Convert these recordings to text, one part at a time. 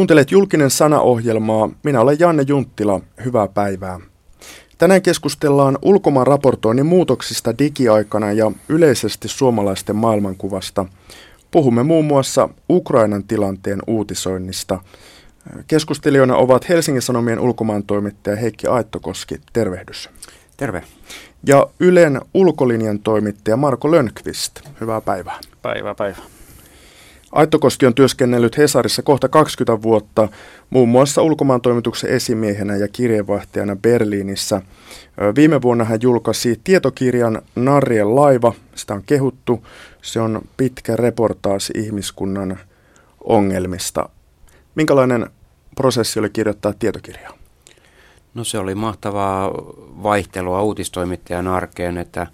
Kuuntelet julkinen sanaohjelmaa. Minä olen Janne Junttila. Hyvää päivää. Tänään keskustellaan ulkomaan raportoinnin muutoksista digiaikana ja yleisesti suomalaisten maailmankuvasta. Puhumme muun muassa Ukrainan tilanteen uutisoinnista. Keskustelijoina ovat Helsingin Sanomien ulkomaan toimittaja Heikki Aittokoski. Tervehdys. Terve. Ja Ylen ulkolinjan toimittaja Marko Lönkvist. Hyvää päivää. Päivää, päivää. Aittokoski on työskennellyt Hesarissa kohta 20 vuotta, muun muassa ulkomaan toimituksen esimiehenä ja kirjeenvaihtajana Berliinissä. Viime vuonna hän julkaisi tietokirjan Narrien laiva, sitä on kehuttu. Se on pitkä reportaasi ihmiskunnan ongelmista. Minkälainen prosessi oli kirjoittaa tietokirjaa? No se oli mahtavaa vaihtelua uutistoimittajan arkeen, että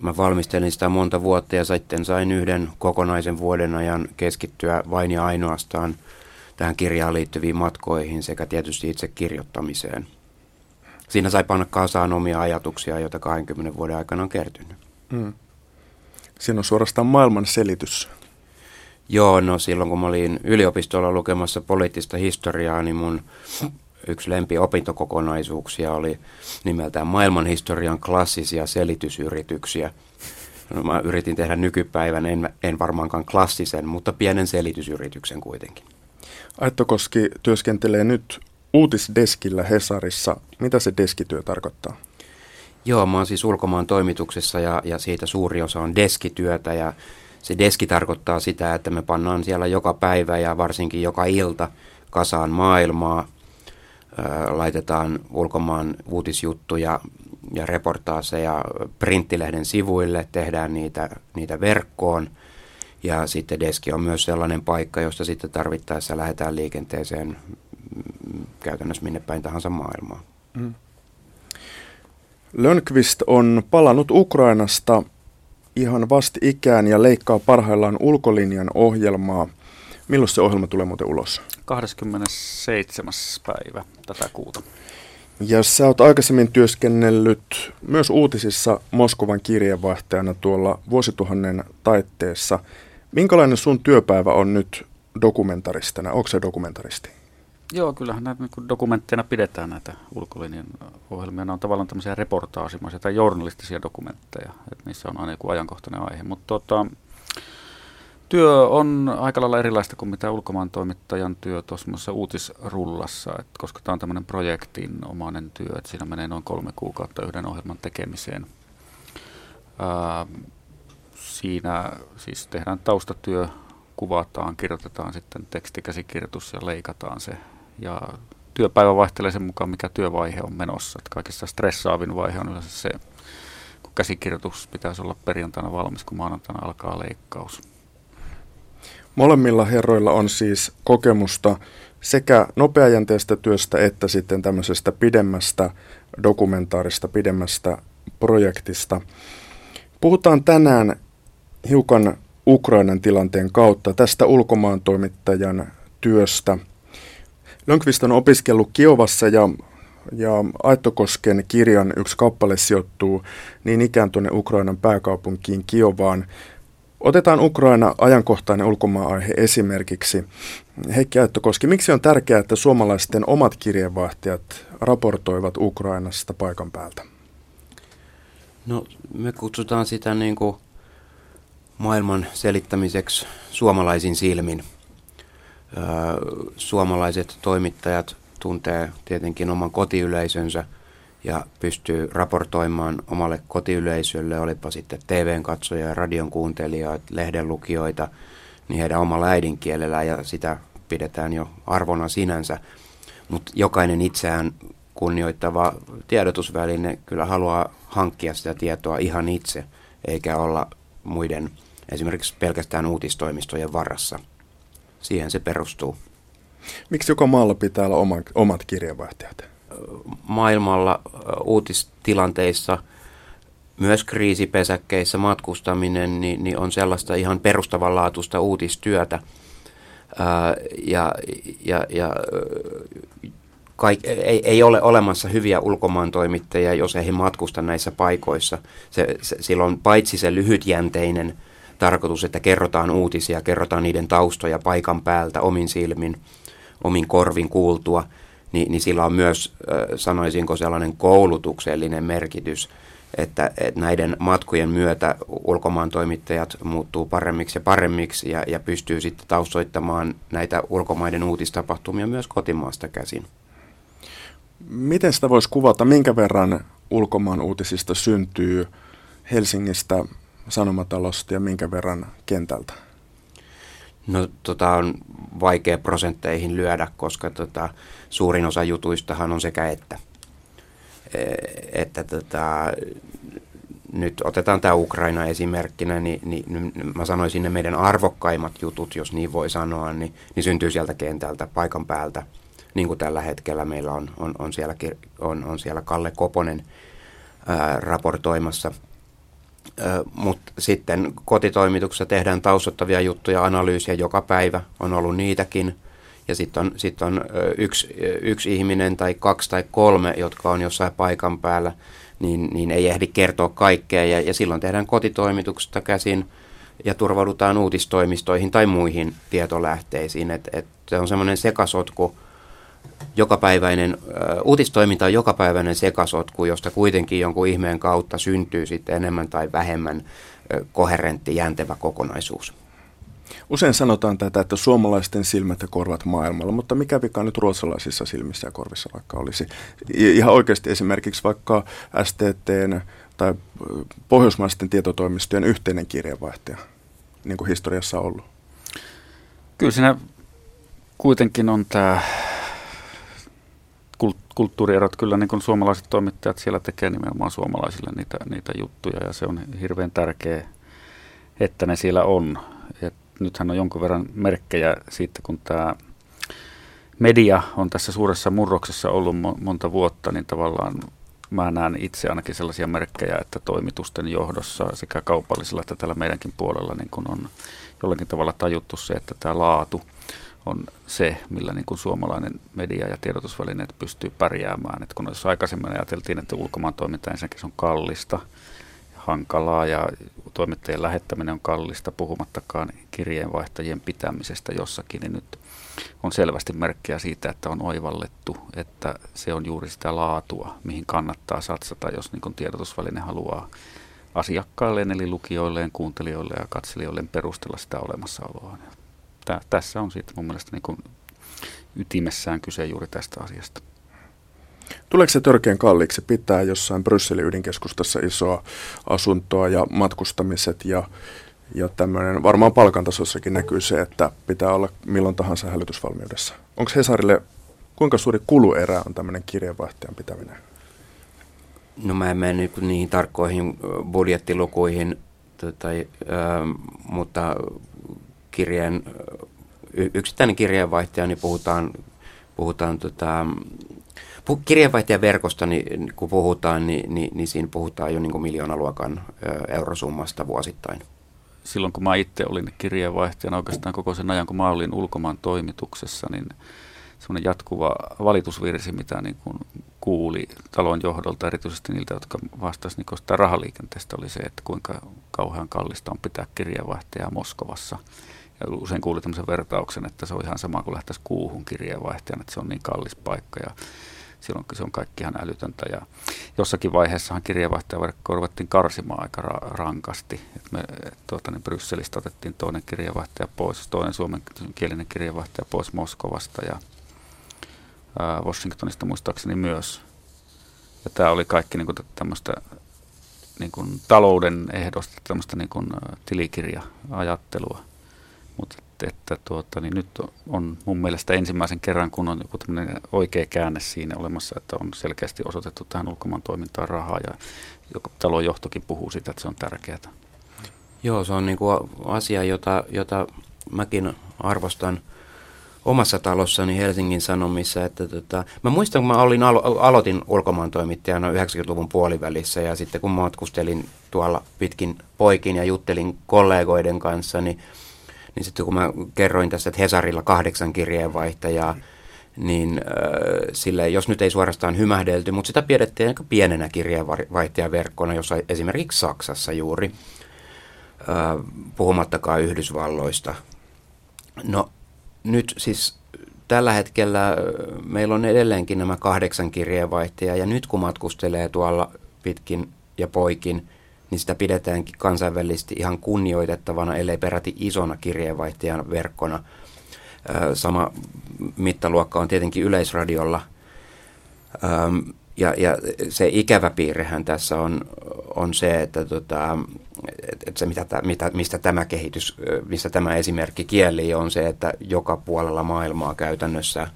Mä valmistelin sitä monta vuotta ja sitten sain yhden kokonaisen vuoden ajan keskittyä vain ja ainoastaan tähän kirjaan liittyviin matkoihin sekä tietysti itse kirjoittamiseen. Siinä sai panna kasaan omia ajatuksia, joita 20 vuoden aikana on kertynyt. Mm. Siinä on suorastaan maailman selitys. Joo, no silloin kun mä olin yliopistolla lukemassa poliittista historiaa, niin mun yksi lempi opintokokonaisuuksia oli nimeltään maailmanhistorian klassisia selitysyrityksiä. No, mä yritin tehdä nykypäivän, en, en varmaankaan klassisen, mutta pienen selitysyrityksen kuitenkin. Aittokoski työskentelee nyt uutisdeskillä Hesarissa. Mitä se deskityö tarkoittaa? Joo, mä oon siis ulkomaan toimituksessa ja, ja siitä suuri osa on deskityötä ja se deski tarkoittaa sitä, että me pannaan siellä joka päivä ja varsinkin joka ilta kasaan maailmaa laitetaan ulkomaan uutisjuttuja ja reportaaseja printtilehden sivuille, tehdään niitä, niitä verkkoon. Ja sitten deski on myös sellainen paikka, josta sitten tarvittaessa lähdetään liikenteeseen käytännössä minne päin tahansa maailmaa. Mm. Lönkvist on palannut Ukrainasta ihan vasti ikään ja leikkaa parhaillaan ulkolinjan ohjelmaa. Milloin se ohjelma tulee muuten ulos? 27. päivä tätä kuuta. Ja sä oot aikaisemmin työskennellyt myös uutisissa Moskovan kirjeenvaihtajana tuolla vuosituhannen taitteessa. Minkälainen sun työpäivä on nyt dokumentaristina? Onko se dokumentaristi? Joo, kyllähän näitä niin dokumentteina pidetään näitä ulkolinjan ohjelmia. Ne on tavallaan tämmöisiä reportaasimaisia tai journalistisia dokumentteja, että niissä on aina joku ajankohtainen aihe. Mutta tota, työ on aika lailla erilaista kuin mitä ulkomaan toimittajan työ tuossa uutisrullassa, että koska tämä on tämmöinen projektinomainen työ, että siinä menee noin kolme kuukautta yhden ohjelman tekemiseen. Ää, siinä siis tehdään taustatyö, kuvataan, kirjoitetaan sitten tekstikäsikirjoitus ja leikataan se. Ja työpäivä vaihtelee sen mukaan, mikä työvaihe on menossa. Että kaikista stressaavin vaihe on yleensä se, kun käsikirjoitus pitäisi olla perjantaina valmis, kun maanantaina alkaa leikkaus. Molemmilla herroilla on siis kokemusta sekä nopeajänteistä työstä että sitten tämmöisestä pidemmästä dokumentaarista, pidemmästä projektista. Puhutaan tänään hiukan Ukrainan tilanteen kautta tästä ulkomaan toimittajan työstä. Lönkvist on opiskellut Kiovassa ja, ja Aittokosken kirjan yksi kappale sijoittuu niin ikään tuonne Ukrainan pääkaupunkiin Kiovaan. Otetaan Ukraina ajankohtainen ulkomaan-aihe esimerkiksi. Heikki Aittokoski, miksi on tärkeää, että suomalaisten omat kirjeenvaihtajat raportoivat Ukrainasta paikan päältä? No me kutsutaan sitä niin kuin maailman selittämiseksi suomalaisin silmin. Suomalaiset toimittajat tuntee tietenkin oman kotiyleisönsä – ja pystyy raportoimaan omalle kotiyleisölle, olipa sitten TVn katsoja, radion kuuntelijoita, lehden lukijoita, niin heidän omalla äidinkielellä ja sitä pidetään jo arvona sinänsä. Mutta jokainen itseään kunnioittava tiedotusväline kyllä haluaa hankkia sitä tietoa ihan itse, eikä olla muiden esimerkiksi pelkästään uutistoimistojen varassa. Siihen se perustuu. Miksi joka maalla pitää olla omat, omat kirjeenvaihtajat? Maailmalla uutistilanteissa, myös kriisipesäkkeissä matkustaminen, niin, niin on sellaista ihan perustavanlaatuista uutistyötä. Ää, ja ja, ja kaik, ei, ei ole olemassa hyviä ulkomaantoimittajia, jos ei he matkusta näissä paikoissa. Se, se, silloin paitsi se lyhytjänteinen tarkoitus, että kerrotaan uutisia, kerrotaan niiden taustoja paikan päältä omin silmin, omin korvin kuultua, niin, niin sillä on myös, sanoisinko, sellainen koulutuksellinen merkitys, että, että näiden matkujen myötä ulkomaan toimittajat muuttuu paremmiksi ja paremmiksi ja, ja pystyy sitten taustoittamaan näitä ulkomaiden uutistapahtumia myös kotimaasta käsin. Miten sitä voisi kuvata, minkä verran ulkomaan uutisista syntyy Helsingistä, Sanomatalosta ja minkä verran kentältä? No tota on vaikea prosentteihin lyödä, koska tota, suurin osa jutuistahan on sekä että. E, että tota, nyt otetaan tämä Ukraina esimerkkinä, niin, niin mä sanoisin ne meidän arvokkaimmat jutut, jos niin voi sanoa, niin, niin syntyy sieltä kentältä, paikan päältä. Niin kuin tällä hetkellä meillä on, on, on, siellä, on, on siellä Kalle Koponen ää, raportoimassa – mutta sitten kotitoimituksessa tehdään taustottavia juttuja, analyysiä joka päivä, on ollut niitäkin. Ja sitten on, sit on yksi, yksi ihminen tai kaksi tai kolme, jotka on jossain paikan päällä, niin, niin ei ehdi kertoa kaikkea. Ja, ja silloin tehdään kotitoimituksesta käsin ja turvaudutaan uutistoimistoihin tai muihin tietolähteisiin. Et, et se on semmoinen sekasotku, jokapäiväinen, uutistoiminta on jokapäiväinen sekasotku, josta kuitenkin jonkun ihmeen kautta syntyy sitten enemmän tai vähemmän koherentti, jäntevä kokonaisuus. Usein sanotaan tätä, että suomalaisten silmät ja korvat maailmalla, mutta mikä vika nyt ruotsalaisissa silmissä ja korvissa vaikka olisi? Ihan oikeasti esimerkiksi vaikka STTn tai pohjoismaisten tietotoimistojen yhteinen kirjeenvaihtaja, niin kuin historiassa on ollut. Kyllä siinä kuitenkin on tämä kulttuurierot kyllä niin kuin suomalaiset toimittajat siellä tekee nimenomaan suomalaisille niitä, niitä juttuja ja se on hirveän tärkeä, että ne siellä on. Et nythän on jonkun verran merkkejä siitä, kun tämä media on tässä suuressa murroksessa ollut monta vuotta, niin tavallaan mä näen itse ainakin sellaisia merkkejä, että toimitusten johdossa sekä kaupallisella että tällä meidänkin puolella niin kun on jollakin tavalla tajuttu se, että tämä laatu – on se, millä niin kuin suomalainen media ja tiedotusvälineet pystyy pärjäämään. Et kun jos aikaisemmin ajateltiin, että ulkomaan toiminta ensinnäkin on kallista, hankalaa ja toimittajien lähettäminen on kallista, puhumattakaan kirjeenvaihtajien pitämisestä jossakin, niin nyt on selvästi merkkejä siitä, että on oivallettu, että se on juuri sitä laatua, mihin kannattaa satsata, jos niin tiedotusväline haluaa asiakkailleen, eli lukijoilleen, kuuntelijoille ja katselijoilleen perustella sitä olemassaoloa tä, tässä on sitten mun mielestä niin kuin ytimessään kyse juuri tästä asiasta. Tuleeko se törkeän kalliiksi pitää jossain Brysselin ydinkeskustassa isoa asuntoa ja matkustamiset ja, ja tämmöinen, varmaan palkantasossakin näkyy se, että pitää olla milloin tahansa hälytysvalmiudessa. Onko Hesarille, kuinka suuri kuluerä on tämmöinen kirjeenvaihtajan pitäminen? No mä en mene niihin tarkkoihin budjettilukuihin, tai, äh, mutta kirjeen, yksittäinen kirjeenvaihtaja, niin puhutaan, puhutaan tota, kirjeenvaihtajaverkosta, niin kun puhutaan, niin, niin, niin siinä puhutaan jo niin kuin miljoonaluokan eurosummasta vuosittain. Silloin kun mä itse olin kirjeenvaihtajana oikeastaan koko sen ajan, kun mä olin ulkomaan toimituksessa, niin semmoinen jatkuva valitusvirsi, mitä niin kuin kuuli talon johdolta, erityisesti niiltä, jotka vastasivat niin rahaliikenteestä, oli se, että kuinka kauhean kallista on pitää kirjeenvaihtajaa Moskovassa – usein kuulin tämmöisen vertauksen, että se on ihan sama kuin lähtäisi kuuhun kirjeenvaihtajan, että se on niin kallis paikka ja silloin se on kaikki ihan älytöntä. Ja jossakin vaiheessahan kirjeenvaihtajaverkkoa ruvettiin karsimaan aika ra- rankasti. Et me, tuota, niin Brysselistä otettiin toinen kirjeenvaihtaja pois, toinen suomenkielinen kirjeenvaihtaja pois Moskovasta ja ää, Washingtonista muistaakseni myös. Ja tämä oli kaikki niin tämmöistä niin kuin, talouden ehdosta, tämmöistä niin kuin, tilikirja-ajattelua. Että tuota, niin nyt on mun mielestä ensimmäisen kerran, kun on joku oikea käänne siinä olemassa, että on selkeästi osoitettu tähän ulkomaan toimintaan rahaa ja talon johtokin puhuu siitä, että se on tärkeää. Joo, se on niin kuin asia, jota, jota mäkin arvostan omassa talossani Helsingin Sanomissa. Että tota, mä muistan, kun mä olin alo- aloitin ulkomaan toimittajana 90-luvun puolivälissä ja sitten kun matkustelin tuolla pitkin poikin ja juttelin kollegoiden kanssa, niin niin sitten kun mä kerroin tässä, että Hesarilla kahdeksan kirjeenvaihtajaa, niin äh, sille, jos nyt ei suorastaan hymähdelty, mutta sitä pidettiin aika pienenä kirjeenvaihtajaverkkona, jossa esimerkiksi Saksassa juuri, äh, puhumattakaan Yhdysvalloista. No nyt siis tällä hetkellä meillä on edelleenkin nämä kahdeksan kirjeenvaihtajaa ja nyt kun matkustelee tuolla pitkin ja poikin, niin sitä pidetäänkin kansainvälisesti ihan kunnioitettavana, ellei peräti isona kirjeenvaihtajan verkkona. Sama mittaluokka on tietenkin yleisradiolla. Ja, ja se ikävä piirrehän tässä on, on se, että, tota, että se mitä, mitä, mistä tämä kehitys, mistä tämä esimerkki kieli on se, että joka puolella maailmaa käytännössä,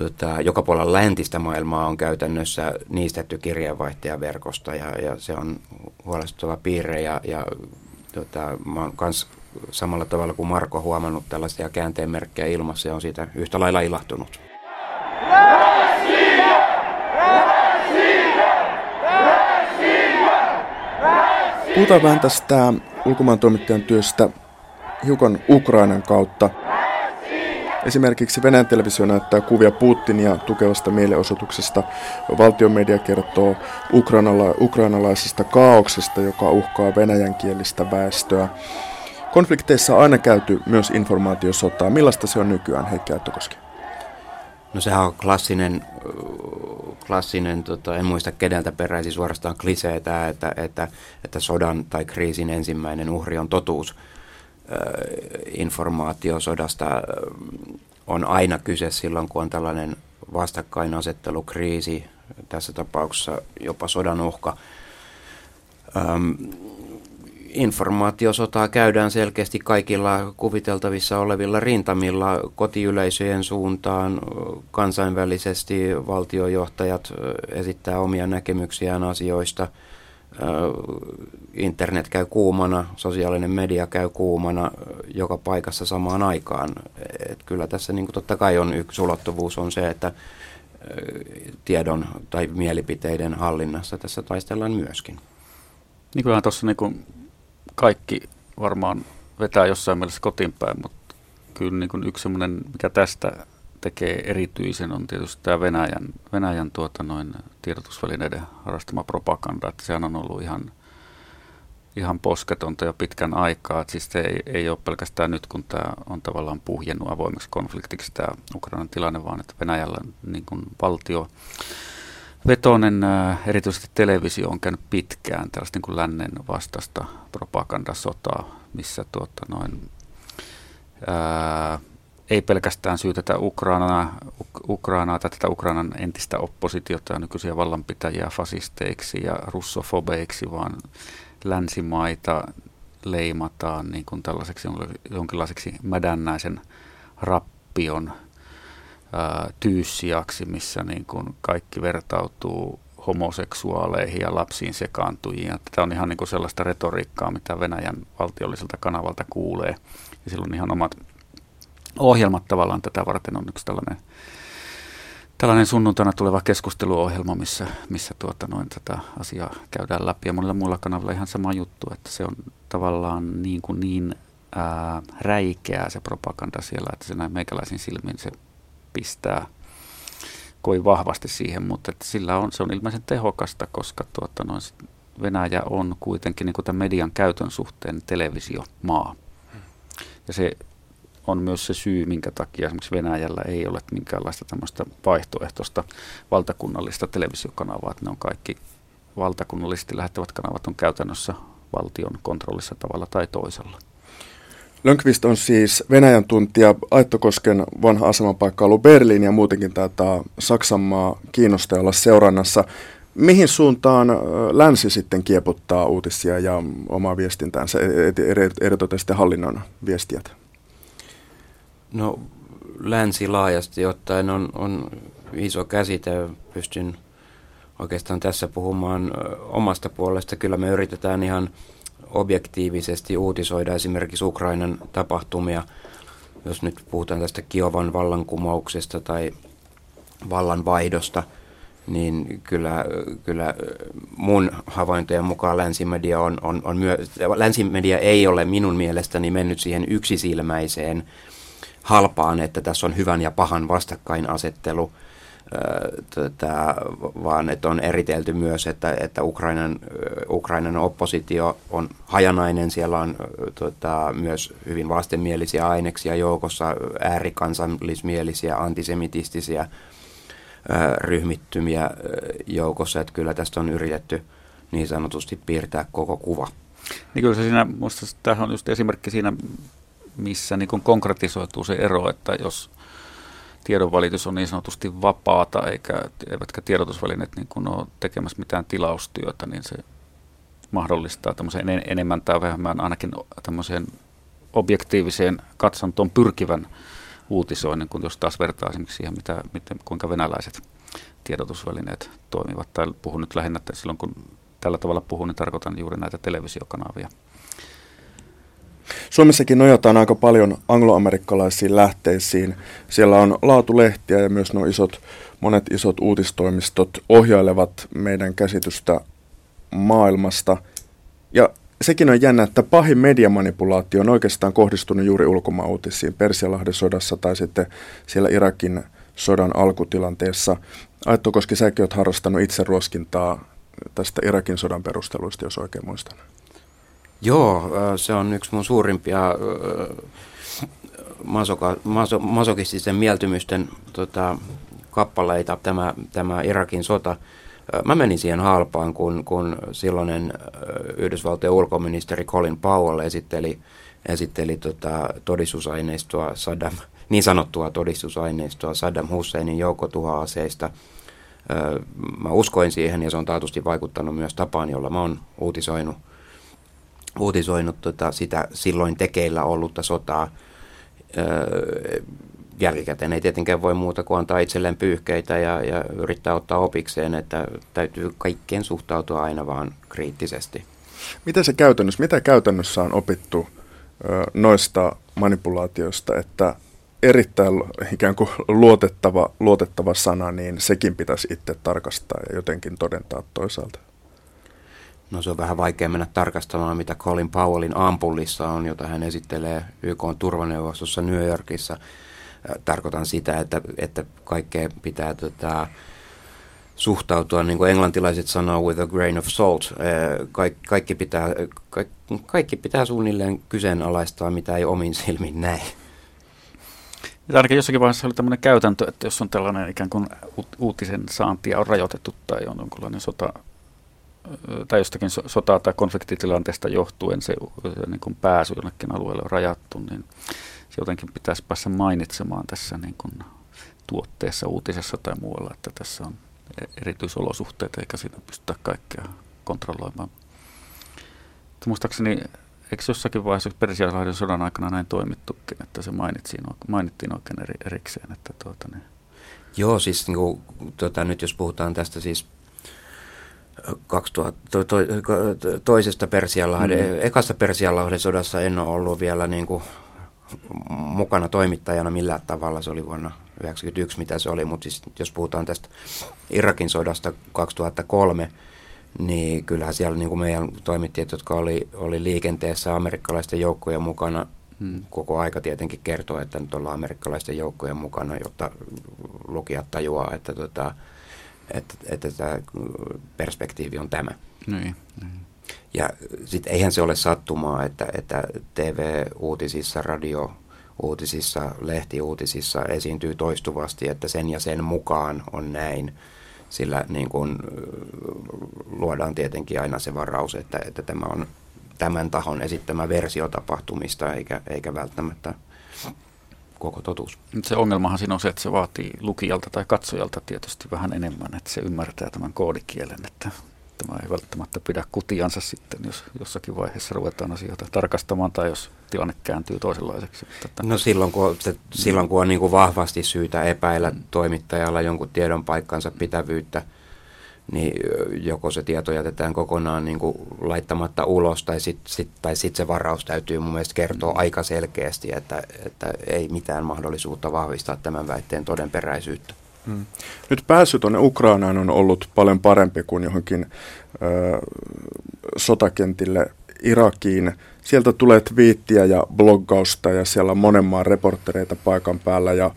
tota, joka puolella läntistä maailmaa on käytännössä niistetty kirjeenvaihtajaverkosta ja, ja se on huolestuttava piirre ja, ja tota, mä oon kans samalla tavalla kuin Marko huomannut tällaisia käänteenmerkkejä ilmassa ja on siitä yhtä lailla ilahtunut. Puhutaan vähän tästä ulkomaan toimittajan työstä hiukan Ukrainan kautta. Esimerkiksi Venäjän televisio näyttää kuvia Putinia tukevasta mielenosoituksesta. Valtion media kertoo ukrainala- ukrainalaisesta kaauksesta, joka uhkaa venäjänkielistä väestöä. Konflikteissa on aina käyty myös informaatiosotaa. Millaista se on nykyään, Heikki Aittokoski? No sehän on klassinen, klassinen tota, en muista keneltä peräisin suorastaan kliseetä, että, että, että sodan tai kriisin ensimmäinen uhri on totuus. Informaatio sodasta on aina kyse silloin, kun on tällainen vastakkainasettelu, kriisi, tässä tapauksessa jopa sodan uhka informaatiosotaa käydään selkeästi kaikilla kuviteltavissa olevilla rintamilla kotiyleisöjen suuntaan. Kansainvälisesti valtiojohtajat esittää omia näkemyksiään asioista. Internet käy kuumana, sosiaalinen media käy kuumana joka paikassa samaan aikaan. Et kyllä tässä niin totta kai on yksi ulottuvuus on se, että tiedon tai mielipiteiden hallinnassa tässä taistellaan myöskin. Niin kyllähän tuossa niin kaikki varmaan vetää jossain mielessä kotiin päin, mutta kyllä niin kuin yksi semmoinen, mikä tästä tekee erityisen, on tietysti tämä Venäjän, Venäjän tuota noin tiedotusvälineiden harrastama propaganda, että sehän on ollut ihan, ihan posketonta jo pitkän aikaa. Että siis se ei, ei ole pelkästään nyt, kun tämä on tavallaan puhjennut avoimeksi konfliktiksi tämä Ukrainan tilanne, vaan että Venäjällä niin kuin valtio vetonen, erityisesti televisio on käynyt pitkään tällaista niin kuin lännen vastaista propagandasotaa, missä tuota noin, ää, ei pelkästään syytetä Ukrainaa, Ukrainaa tai tätä Ukrainan entistä oppositiota ja nykyisiä vallanpitäjiä fasisteiksi ja russofobeiksi, vaan länsimaita leimataan niin kuin tällaiseksi jonkinlaiseksi mädännäisen rappion tyyssiaksi, missä niin kuin kaikki vertautuu homoseksuaaleihin ja lapsiin sekaantujiin. Tämä on ihan niin kuin sellaista retoriikkaa, mitä Venäjän valtiolliselta kanavalta kuulee. Ja silloin ihan omat ohjelmat tavallaan tätä varten on yksi tällainen, tällainen sunnuntaina tuleva keskusteluohjelma, missä, missä tuota noin tätä asiaa käydään läpi. Ja monilla muilla kanavilla ihan sama juttu, että se on tavallaan niin, kuin niin ää, räikeää se propaganda siellä, että se näin meikäläisin silmin se pistää kovin vahvasti siihen, mutta että sillä on, se on ilmeisen tehokasta, koska tuota, noin, Venäjä on kuitenkin niin tämän median käytön suhteen televisiomaa. Ja se on myös se syy, minkä takia esimerkiksi Venäjällä ei ole minkäänlaista tämmöistä vaihtoehtoista valtakunnallista televisiokanavaa, että ne on kaikki valtakunnallisesti lähettävät kanavat on käytännössä valtion kontrollissa tavalla tai toisella. Lönkvist on siis Venäjän tuntija. Aittokosken vanha asemapaikka ollut Berliin ja muutenkin taitaa Saksanmaa kiinnostaa olla seurannassa. Mihin suuntaan länsi sitten kieputtaa uutisia ja omaa viestintäänsä, erityisesti hallinnon viestijät? No länsi laajasti ottaen on, on iso käsite. Pystyn oikeastaan tässä puhumaan omasta puolesta. Kyllä me yritetään ihan objektiivisesti uutisoida esimerkiksi Ukrainan tapahtumia, jos nyt puhutaan tästä Kiovan vallankumouksesta tai vallanvaihdosta, niin kyllä, kyllä mun havaintojen mukaan länsimedia on, on, on myö, länsimedia ei ole minun mielestäni mennyt siihen yksisilmäiseen halpaan, että tässä on hyvän ja pahan vastakkainasettelu. Tota, vaan että on eritelty myös, että, että Ukrainan, Ukrainan oppositio on hajanainen. Siellä on tota, myös hyvin vastenmielisiä aineksia joukossa, äärikansallismielisiä, antisemitistisiä ryhmittymiä joukossa. Että kyllä tästä on yritetty niin sanotusti piirtää koko kuva. Niin kyllä se siinä, tämähän on just esimerkki siinä, missä niin konkretisoituu se ero, että jos tiedonvälitys on niin sanotusti vapaata, eikä, eivätkä tiedotusvälineet niin kuin ole tekemässä mitään tilaustyötä, niin se mahdollistaa tämmöisen enemmän tai vähemmän ainakin tämmöiseen objektiiviseen katsantoon pyrkivän uutisoinnin, kun jos taas vertaa esimerkiksi siihen, mitä, miten, kuinka venäläiset tiedotusvälineet toimivat. Tai puhun nyt lähinnä, että silloin kun tällä tavalla puhun, niin tarkoitan juuri näitä televisiokanavia. Suomessakin nojataan aika paljon angloamerikkalaisiin lähteisiin. Siellä on laatulehtiä ja myös nuo isot, monet isot uutistoimistot ohjailevat meidän käsitystä maailmasta. Ja sekin on jännä, että pahin mediamanipulaatio on oikeastaan kohdistunut juuri ulkomaanuutisiin Persialahden sodassa tai sitten siellä Irakin sodan alkutilanteessa. Aitto Koski, säkin olet harrastanut itseruoskintaa tästä Irakin sodan perusteluista, jos oikein muistan. Joo, se on yksi mun suurimpia masoka, maso, masokististen mieltymysten tota, kappaleita, tämä, tämä Irakin sota. Mä menin siihen halpaan, kun, kun silloinen Yhdysvaltojen ulkoministeri Colin Powell esitteli, esitteli tota, todistusaineistoa Saddam, niin sanottua todistusaineistoa Saddam Husseinin joukkotuhoaseista. Mä uskoin siihen ja se on taatusti vaikuttanut myös tapaan, jolla mä oon uutisoinut – uutisoinut tota, sitä silloin tekeillä ollutta sotaa. Öö, jälkikäteen ei tietenkään voi muuta kuin antaa itselleen pyyhkeitä ja, ja yrittää ottaa opikseen, että täytyy kaikkeen suhtautua aina vaan kriittisesti. Mitä se käytännössä, mitä käytännössä on opittu noista manipulaatioista, että erittäin ikään kuin luotettava, luotettava sana, niin sekin pitäisi itse tarkastaa ja jotenkin todentaa toisaalta? No se on vähän vaikea mennä tarkastamaan, mitä Colin Powellin ampullissa on, jota hän esittelee YK turvaneuvostossa New Yorkissa. Tarkoitan sitä, että, että kaikkea pitää tota, suhtautua, niin kuin englantilaiset sanoo, with a grain of salt. Kaik, kaikki, pitää, kaik, kaikki pitää suunnilleen kyseenalaistaa, mitä ei omin silmin näe. Ja ainakin jossakin vaiheessa oli tämmöinen käytäntö, että jos on tällainen ikään kuin uutisen saantia on rajoitettu tai on jonkinlainen sota tai jostakin sotaa tai konfliktitilanteesta johtuen se, se niin kuin pääsy jonnekin alueelle on rajattu, niin se jotenkin pitäisi päästä mainitsemaan tässä niin kuin tuotteessa, uutisessa tai muualla, että tässä on e-, erityisolosuhteet eikä siinä pystytä kaikkea kontrolloimaan. Mutta muistaakseni, eikö jossakin vaiheessa Persialahden sodan aikana näin toimittukin, että se mainittiin, mainittiin oikein eri, erikseen, että tuota, niin. Joo, siis niin kuin, tuota, nyt jos puhutaan tästä siis 2000, to, to, toisesta Persianlahden, mm. ekasta Persianlahden sodassa en ole ollut vielä niin kuin mukana toimittajana millään tavalla. Se oli vuonna 1991, mitä se oli, mutta siis jos puhutaan tästä Irakin sodasta 2003, niin kyllähän siellä niin kuin meidän toimittajat, jotka oli, oli liikenteessä amerikkalaisten joukkojen mukana, hmm. koko aika tietenkin kertoo, että nyt ollaan amerikkalaisten joukkojen mukana, jotta lukijat tajuaa, että tota, että, että tämä perspektiivi on tämä. Niin, niin. Ja sitten eihän se ole sattumaa, että, että TV-uutisissa, radio-uutisissa, lehtiuutisissa esiintyy toistuvasti, että sen ja sen mukaan on näin. Sillä niin kun, luodaan tietenkin aina se varaus, että, että tämä on tämän tahon esittämä versio tapahtumista, eikä, eikä välttämättä koko totuus. Se ongelmahan siinä on se, että se vaatii lukijalta tai katsojalta tietysti vähän enemmän, että se ymmärtää tämän koodikielen, että tämä ei välttämättä pidä kutiansa sitten, jos jossakin vaiheessa ruvetaan asioita tarkastamaan tai jos tilanne kääntyy toisenlaiseksi. No silloin kun, se, silloin kun on niin kuin vahvasti syytä epäillä mm. toimittajalla jonkun tiedon paikkansa pitävyyttä, niin joko se tieto jätetään kokonaan niin kuin laittamatta ulos, tai sitten sit, tai sit se varaus täytyy mun mielestä kertoa mm. aika selkeästi, että, että ei mitään mahdollisuutta vahvistaa tämän väitteen todenperäisyyttä. Hmm. Nyt pääsy tuonne Ukrainaan on ollut paljon parempi kuin johonkin ö, sotakentille Irakiin. Sieltä tulee twiittiä ja bloggausta ja siellä on monen maan reporttereita paikan päällä ja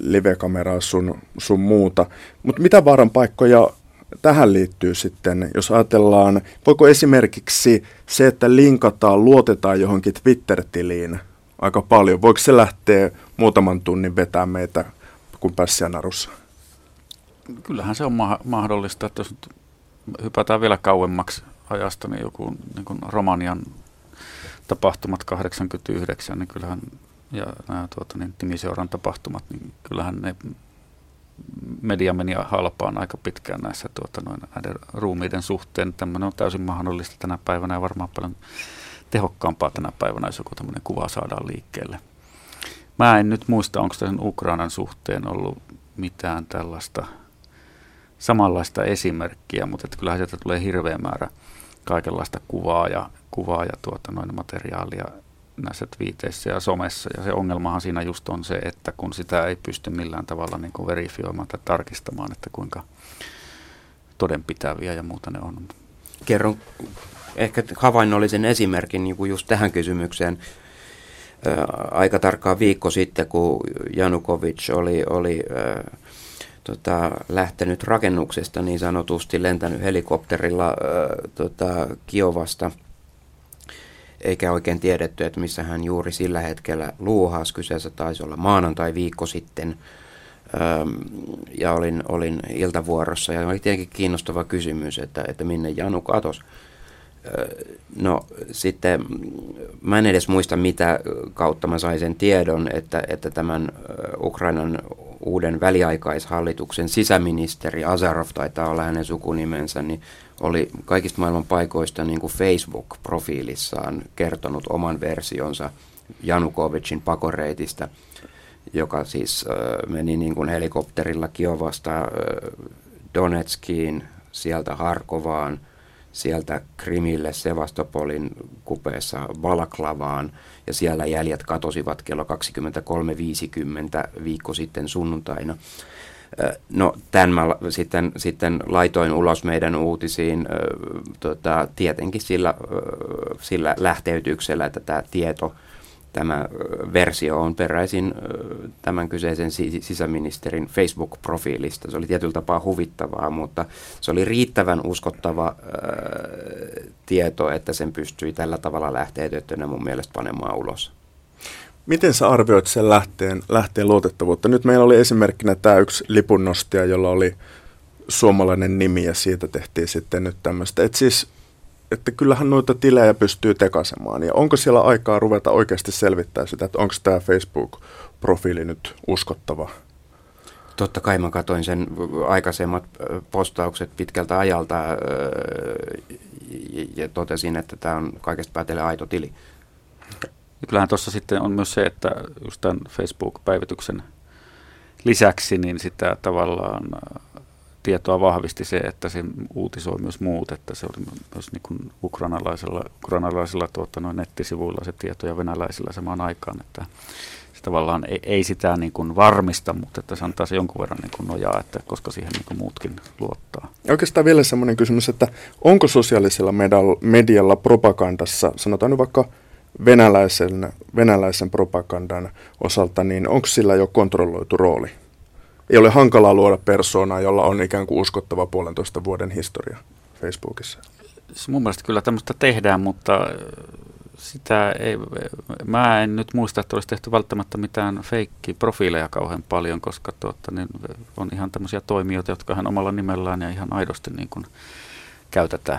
livekameraa sun, sun muuta. Mutta mitä vaaran paikkoja tähän liittyy sitten, jos ajatellaan, voiko esimerkiksi se, että linkataan, luotetaan johonkin Twitter-tiliin aika paljon, voiko se lähteä muutaman tunnin vetää meitä kuin pässiä narussa? Kyllähän se on ma- mahdollista, että jos nyt hypätään vielä kauemmaksi ajasta, niin joku niin kuin Romanian tapahtumat 89, niin kyllähän, ja nämä tuota, niin, tapahtumat, niin kyllähän ne media meni halpaan aika pitkään näissä tuota, noin, näiden ruumiiden suhteen. Tämmöinen on täysin mahdollista tänä päivänä ja varmaan paljon tehokkaampaa tänä päivänä, jos joku tämmöinen kuva saadaan liikkeelle. Mä en nyt muista, onko sen Ukrainan suhteen ollut mitään tällaista samanlaista esimerkkiä, mutta että kyllähän sieltä tulee hirveä määrä kaikenlaista kuvaa ja, kuvaa ja tuota, noin materiaalia näissä twiiteissä ja somessa. Ja se ongelmahan siinä just on se, että kun sitä ei pysty millään tavalla niin kuin verifioimaan tai tarkistamaan, että kuinka todenpitäviä ja muuta ne on. Kerron ehkä havainnollisen esimerkin niin kuin just tähän kysymykseen. aika tarkkaan viikko sitten, kun Janukovic oli, oli tota, lähtenyt rakennuksesta niin sanotusti, lentänyt helikopterilla äh, tota, Kiovasta – eikä oikein tiedetty, että missä hän juuri sillä hetkellä luuhasi. Kyseessä taisi olla maanantai viikko sitten ja olin, olin iltavuorossa ja oli tietenkin kiinnostava kysymys, että, että minne Janu katosi. No sitten mä en edes muista mitä kautta mä sain sen tiedon, että, että tämän Ukrainan uuden väliaikaishallituksen sisäministeri Azarov taitaa olla hänen sukunimensä, niin oli kaikista maailman paikoista niin kuin Facebook-profiilissaan kertonut oman versionsa Janukovicin pakoreitistä, joka siis äh, meni niin kuin helikopterilla Kiovasta äh, Donetskiin, sieltä Harkovaan, sieltä Krimille Sevastopolin kupeessa Valaklavaan ja siellä jäljet katosivat kello 23.50 viikko sitten sunnuntaina. No tämän mä sitten, sitten laitoin ulos meidän uutisiin tota, tietenkin sillä, sillä lähteytyksellä, että tämä tieto, tämä versio on peräisin tämän kyseisen sisäministerin Facebook-profiilista. Se oli tietyllä tapaa huvittavaa, mutta se oli riittävän uskottava tieto, että sen pystyi tällä tavalla lähteytettynä mun mielestä panemaan ulos. Miten sä arvioit sen lähteen, lähteen luotettavuutta? Nyt meillä oli esimerkkinä tämä yksi lipunnostaja, jolla oli suomalainen nimi ja siitä tehtiin sitten nyt tämmöistä. Että siis, että kyllähän noita tilejä pystyy tekaisemaan ja onko siellä aikaa ruveta oikeasti selvittää sitä, että onko tämä Facebook-profiili nyt uskottava? Totta kai mä katsoin sen aikaisemmat postaukset pitkältä ajalta ja totesin, että tämä on kaikesta päätellen aito tili. Ja kyllähän tuossa sitten on myös se, että just tämän Facebook-päivityksen lisäksi, niin sitä tavallaan äh, tietoa vahvisti se, että se uutisoi myös muut, että se oli myös niin kuin ukrainalaisilla, ukrainalaisilla tuota, noin nettisivuilla se tieto ja venäläisillä samaan aikaan, että se tavallaan ei, ei sitä niin kuin varmista, mutta että se antaa se jonkun verran niin kuin nojaa, että koska siihen niin kuin muutkin luottaa. Oikeastaan vielä semmoinen kysymys, että onko sosiaalisella medialla propagandassa, sanotaan nyt vaikka venäläisen, venäläisen propagandan osalta, niin onko sillä jo kontrolloitu rooli? Ei ole hankalaa luoda persoonaa, jolla on ikään kuin uskottava puolentoista vuoden historia Facebookissa. Mun mielestä kyllä tämmöistä tehdään, mutta sitä ei, mä en nyt muista, että olisi tehty välttämättä mitään feikki-profiileja kauhean paljon, koska tuotta, niin on ihan tämmöisiä toimijoita, jotka hän omalla nimellään ja ihan aidosti niin kuin käy tätä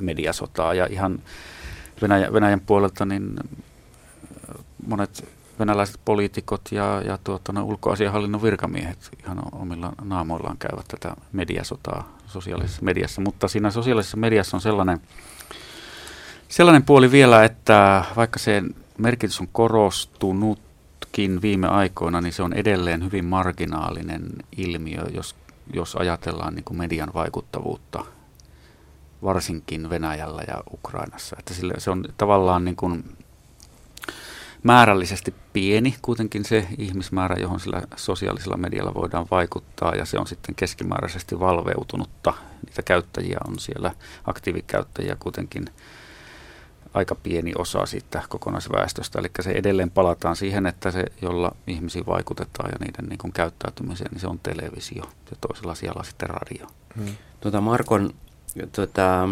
mediasotaa ja ihan Venäjä, Venäjän puolelta niin monet venäläiset poliitikot ja, ja tuota, no, ulkoasiahallinnon virkamiehet ihan omilla naamoillaan käyvät tätä mediasotaa sosiaalisessa mediassa. Mutta siinä sosiaalisessa mediassa on sellainen, sellainen puoli vielä, että vaikka se merkitys on korostunutkin viime aikoina, niin se on edelleen hyvin marginaalinen ilmiö, jos, jos ajatellaan niin kuin median vaikuttavuutta varsinkin Venäjällä ja Ukrainassa. Että sille, se on tavallaan niin kuin määrällisesti pieni kuitenkin se ihmismäärä, johon sillä sosiaalisella medialla voidaan vaikuttaa, ja se on sitten keskimääräisesti valveutunutta. Niitä käyttäjiä on siellä, aktiivikäyttäjiä kuitenkin aika pieni osa siitä kokonaisväestöstä. Eli se edelleen palataan siihen, että se, jolla ihmisiin vaikutetaan ja niiden niin kuin käyttäytymiseen, niin se on televisio ja toisella siellä sitten radio. Hmm. Tuota Markon, tuota,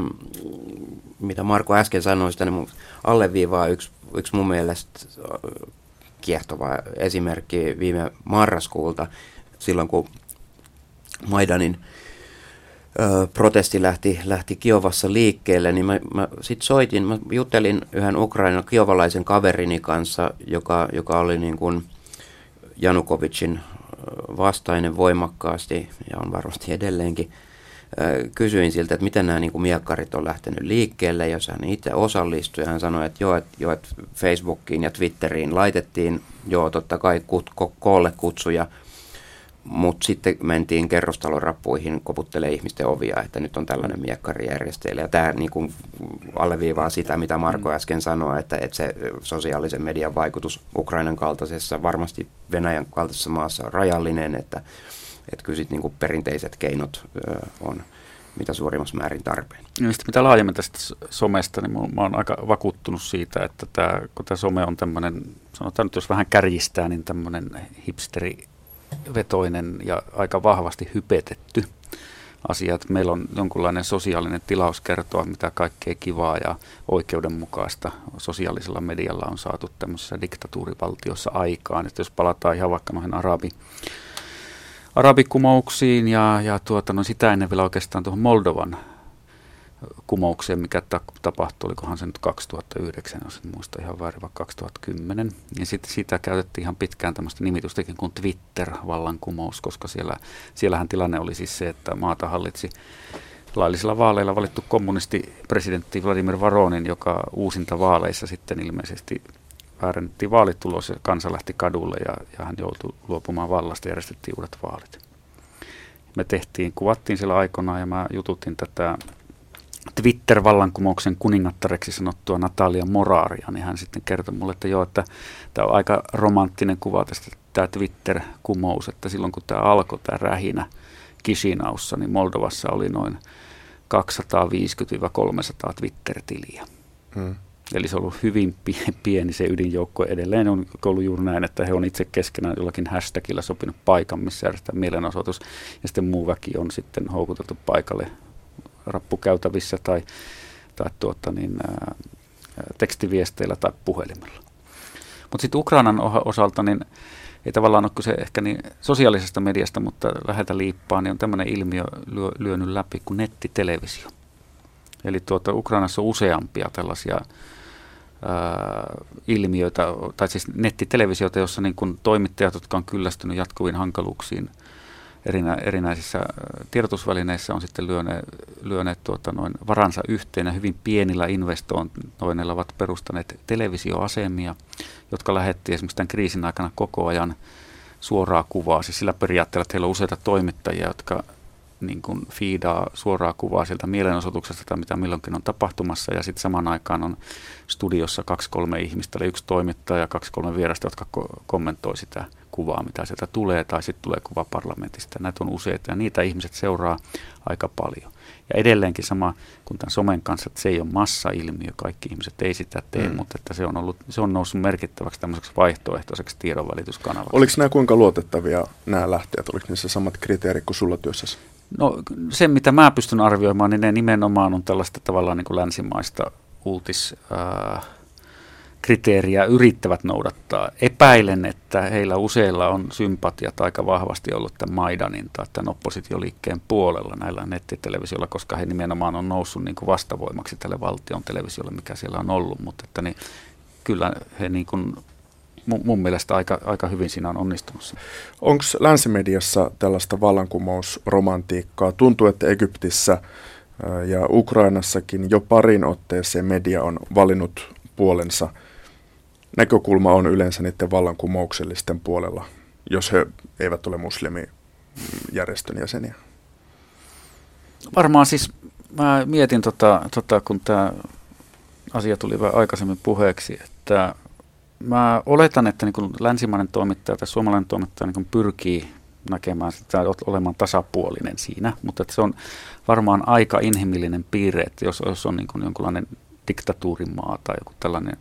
mitä Marko äsken sanoi, sitä niin alleviivaa yksi, yksi mun mielestä kiehtova esimerkki viime marraskuulta, silloin kun Maidanin ö, protesti lähti, lähti Kiovassa liikkeelle, niin mä, mä sitten soitin, mä juttelin yhden Ukrainan kiovalaisen kaverini kanssa, joka, joka oli niin kuin Janukovicin vastainen voimakkaasti ja on varmasti edelleenkin. Kysyin siltä, että miten nämä niin kuin miekkarit on lähtenyt liikkeelle, jos hän itse osallistui. Hän sanoi, että joo, että, joo, että Facebookiin ja Twitteriin laitettiin joo, totta kai kut, ko, koolle kutsuja – mutta sitten mentiin kerrostalorappuihin koputtelee ihmisten ovia, että nyt on tällainen miekkarijärjestelmä. Ja tämä niin kuin alleviivaa sitä, mitä Marko mm. äsken sanoi, että, että se sosiaalisen median vaikutus Ukrainan kaltaisessa, varmasti Venäjän kaltaisessa maassa on rajallinen, että, että kyllä sitten niin perinteiset keinot ö, on mitä suurimmassa määrin tarpeen. Ja sitten mitä laajemmin tästä somesta, niin mä oon aika vakuuttunut siitä, että tämä, kun tämä some on tämmöinen, sanotaan nyt jos vähän kärjistää, niin tämmöinen hipsteri vetoinen ja aika vahvasti hypetetty asia, että meillä on jonkunlainen sosiaalinen tilaus kertoa, mitä kaikkea kivaa ja oikeudenmukaista sosiaalisella medialla on saatu tämmöisessä diktatuurivaltiossa aikaan. Että jos palataan ihan vaikka noihin arabi, arabikumouksiin ja, ja tuota, no sitä ennen vielä oikeastaan tuohon Moldovan kumoukseen, mikä tapahtui, olikohan se nyt 2009, jos en muista ihan väärin, vai 2010. Ja sitten sitä käytettiin ihan pitkään tämmöistä nimitystäkin kuin Twitter-vallankumous, koska siellä, siellähän tilanne oli siis se, että maata hallitsi laillisilla vaaleilla valittu kommunisti presidentti Vladimir Varonin, joka uusinta vaaleissa sitten ilmeisesti väärennettiin vaalitulos ja kansa lähti kadulle ja, ja hän joutui luopumaan vallasta ja järjestettiin uudet vaalit. Me tehtiin, kuvattiin siellä aikoinaan ja mä jututin tätä Twitter-vallankumouksen kuningattareksi sanottua Natalia Moraria, niin hän sitten kertoi mulle, että joo, että tämä on aika romanttinen kuva tästä tämä Twitter-kumous, että silloin kun tämä alkoi, tämä rähinä Kisinaussa, niin Moldovassa oli noin 250-300 Twitter-tiliä. Hmm. Eli se on ollut hyvin pieni se ydinjoukko. Edelleen on ollut juuri näin, että he on itse keskenään jollakin hashtagilla sopinut paikan, missä järjestetään mielenosoitus. Ja sitten muu väki on sitten houkuteltu paikalle rappukäytävissä tai, tai tuota, niin, ää, tekstiviesteillä tai puhelimella. Mutta sitten Ukrainan osalta, niin ei tavallaan ole kyse ehkä niin sosiaalisesta mediasta, mutta läheltä liippaa, niin on tämmöinen ilmiö lyö, lyönyt läpi kuin nettitelevisio. Eli tuota, Ukrainassa on useampia tällaisia ää, ilmiöitä, tai siis nettitelevisioita, jossa niin kun toimittajat, jotka on kyllästynyt jatkuviin hankaluuksiin – erinä, erinäisissä tiedotusvälineissä on sitten lyöneet, lyöneet tuota noin varansa yhteen ja hyvin pienillä investoinneilla ovat perustaneet televisioasemia, jotka lähettiin esimerkiksi tämän kriisin aikana koko ajan suoraa kuvaa. Siis sillä periaatteella, että heillä on useita toimittajia, jotka niin kuin fiidaa suoraa kuvaa sieltä mielenosoituksesta tai mitä milloinkin on tapahtumassa ja sitten samaan aikaan on studiossa kaksi-kolme ihmistä, eli yksi toimittaja ja kaksi-kolme vierasta, jotka ko- kommentoi sitä kuvaa, mitä sieltä tulee, tai sitten tulee kuva parlamentista. Näitä on useita ja niitä ihmiset seuraa aika paljon. Ja edelleenkin sama kuin tämän somen kanssa, että se ei ole massa-ilmiö, kaikki ihmiset ei sitä tee, mm. mutta että se on, ollut, se on noussut merkittäväksi tämmöiseksi vaihtoehtoiseksi tiedonvälityskanavaksi. Oliko nämä kuinka luotettavia nämä lähteet? Oliko niissä samat kriteerit kuin sulla työssäsi? No se, mitä mä pystyn arvioimaan, niin ne nimenomaan on tällaista tavallaan niin kuin länsimaista uutis... Äh, kriteeriä yrittävät noudattaa. Epäilen, että heillä useilla on sympatiat aika vahvasti ollut tämän Maidanin tai tämän oppositioliikkeen puolella näillä nettitelevisioilla, koska he nimenomaan on noussut niin kuin vastavoimaksi tälle valtion televisiolle, mikä siellä on ollut. Mutta että niin, kyllä he niin kuin, mun, mielestä aika, aika hyvin siinä on onnistunut. Onko länsimediassa tällaista vallankumousromantiikkaa? Tuntuu, että Egyptissä ja Ukrainassakin jo parin otteeseen media on valinnut puolensa – näkökulma on yleensä niiden vallankumouksellisten puolella, jos he eivät ole muslimijärjestön jäseniä? Varmaan siis mä mietin, tota, tota, kun tämä asia tuli vähän aikaisemmin puheeksi, että mä oletan, että niin länsimainen toimittaja tai suomalainen toimittaja niin pyrkii näkemään sitä, olemaan tasapuolinen siinä, mutta se on varmaan aika inhimillinen piirre, että jos, jos on niin jonkunlainen diktatuurimaa tai joku tällainen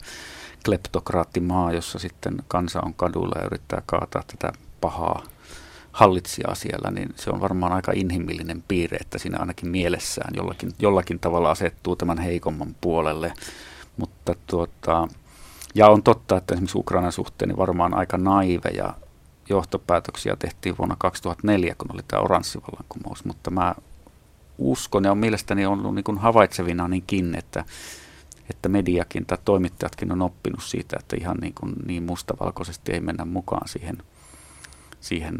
kleptokraattimaa, jossa sitten kansa on kadulla ja yrittää kaataa tätä pahaa hallitsijaa siellä, niin se on varmaan aika inhimillinen piirre, että siinä ainakin mielessään jollakin, jollakin tavalla asettuu tämän heikomman puolelle. Mutta tuota, ja on totta, että esimerkiksi Ukrainan suhteen niin varmaan aika naiveja johtopäätöksiä tehtiin vuonna 2004, kun oli tämä oranssivallankumous, mutta mä uskon ja on mielestäni ollut niin kuin havaitsevina niinkin, että, että mediakin tai toimittajatkin on oppinut siitä, että ihan niin, kuin niin mustavalkoisesti ei mennä mukaan siihen, siihen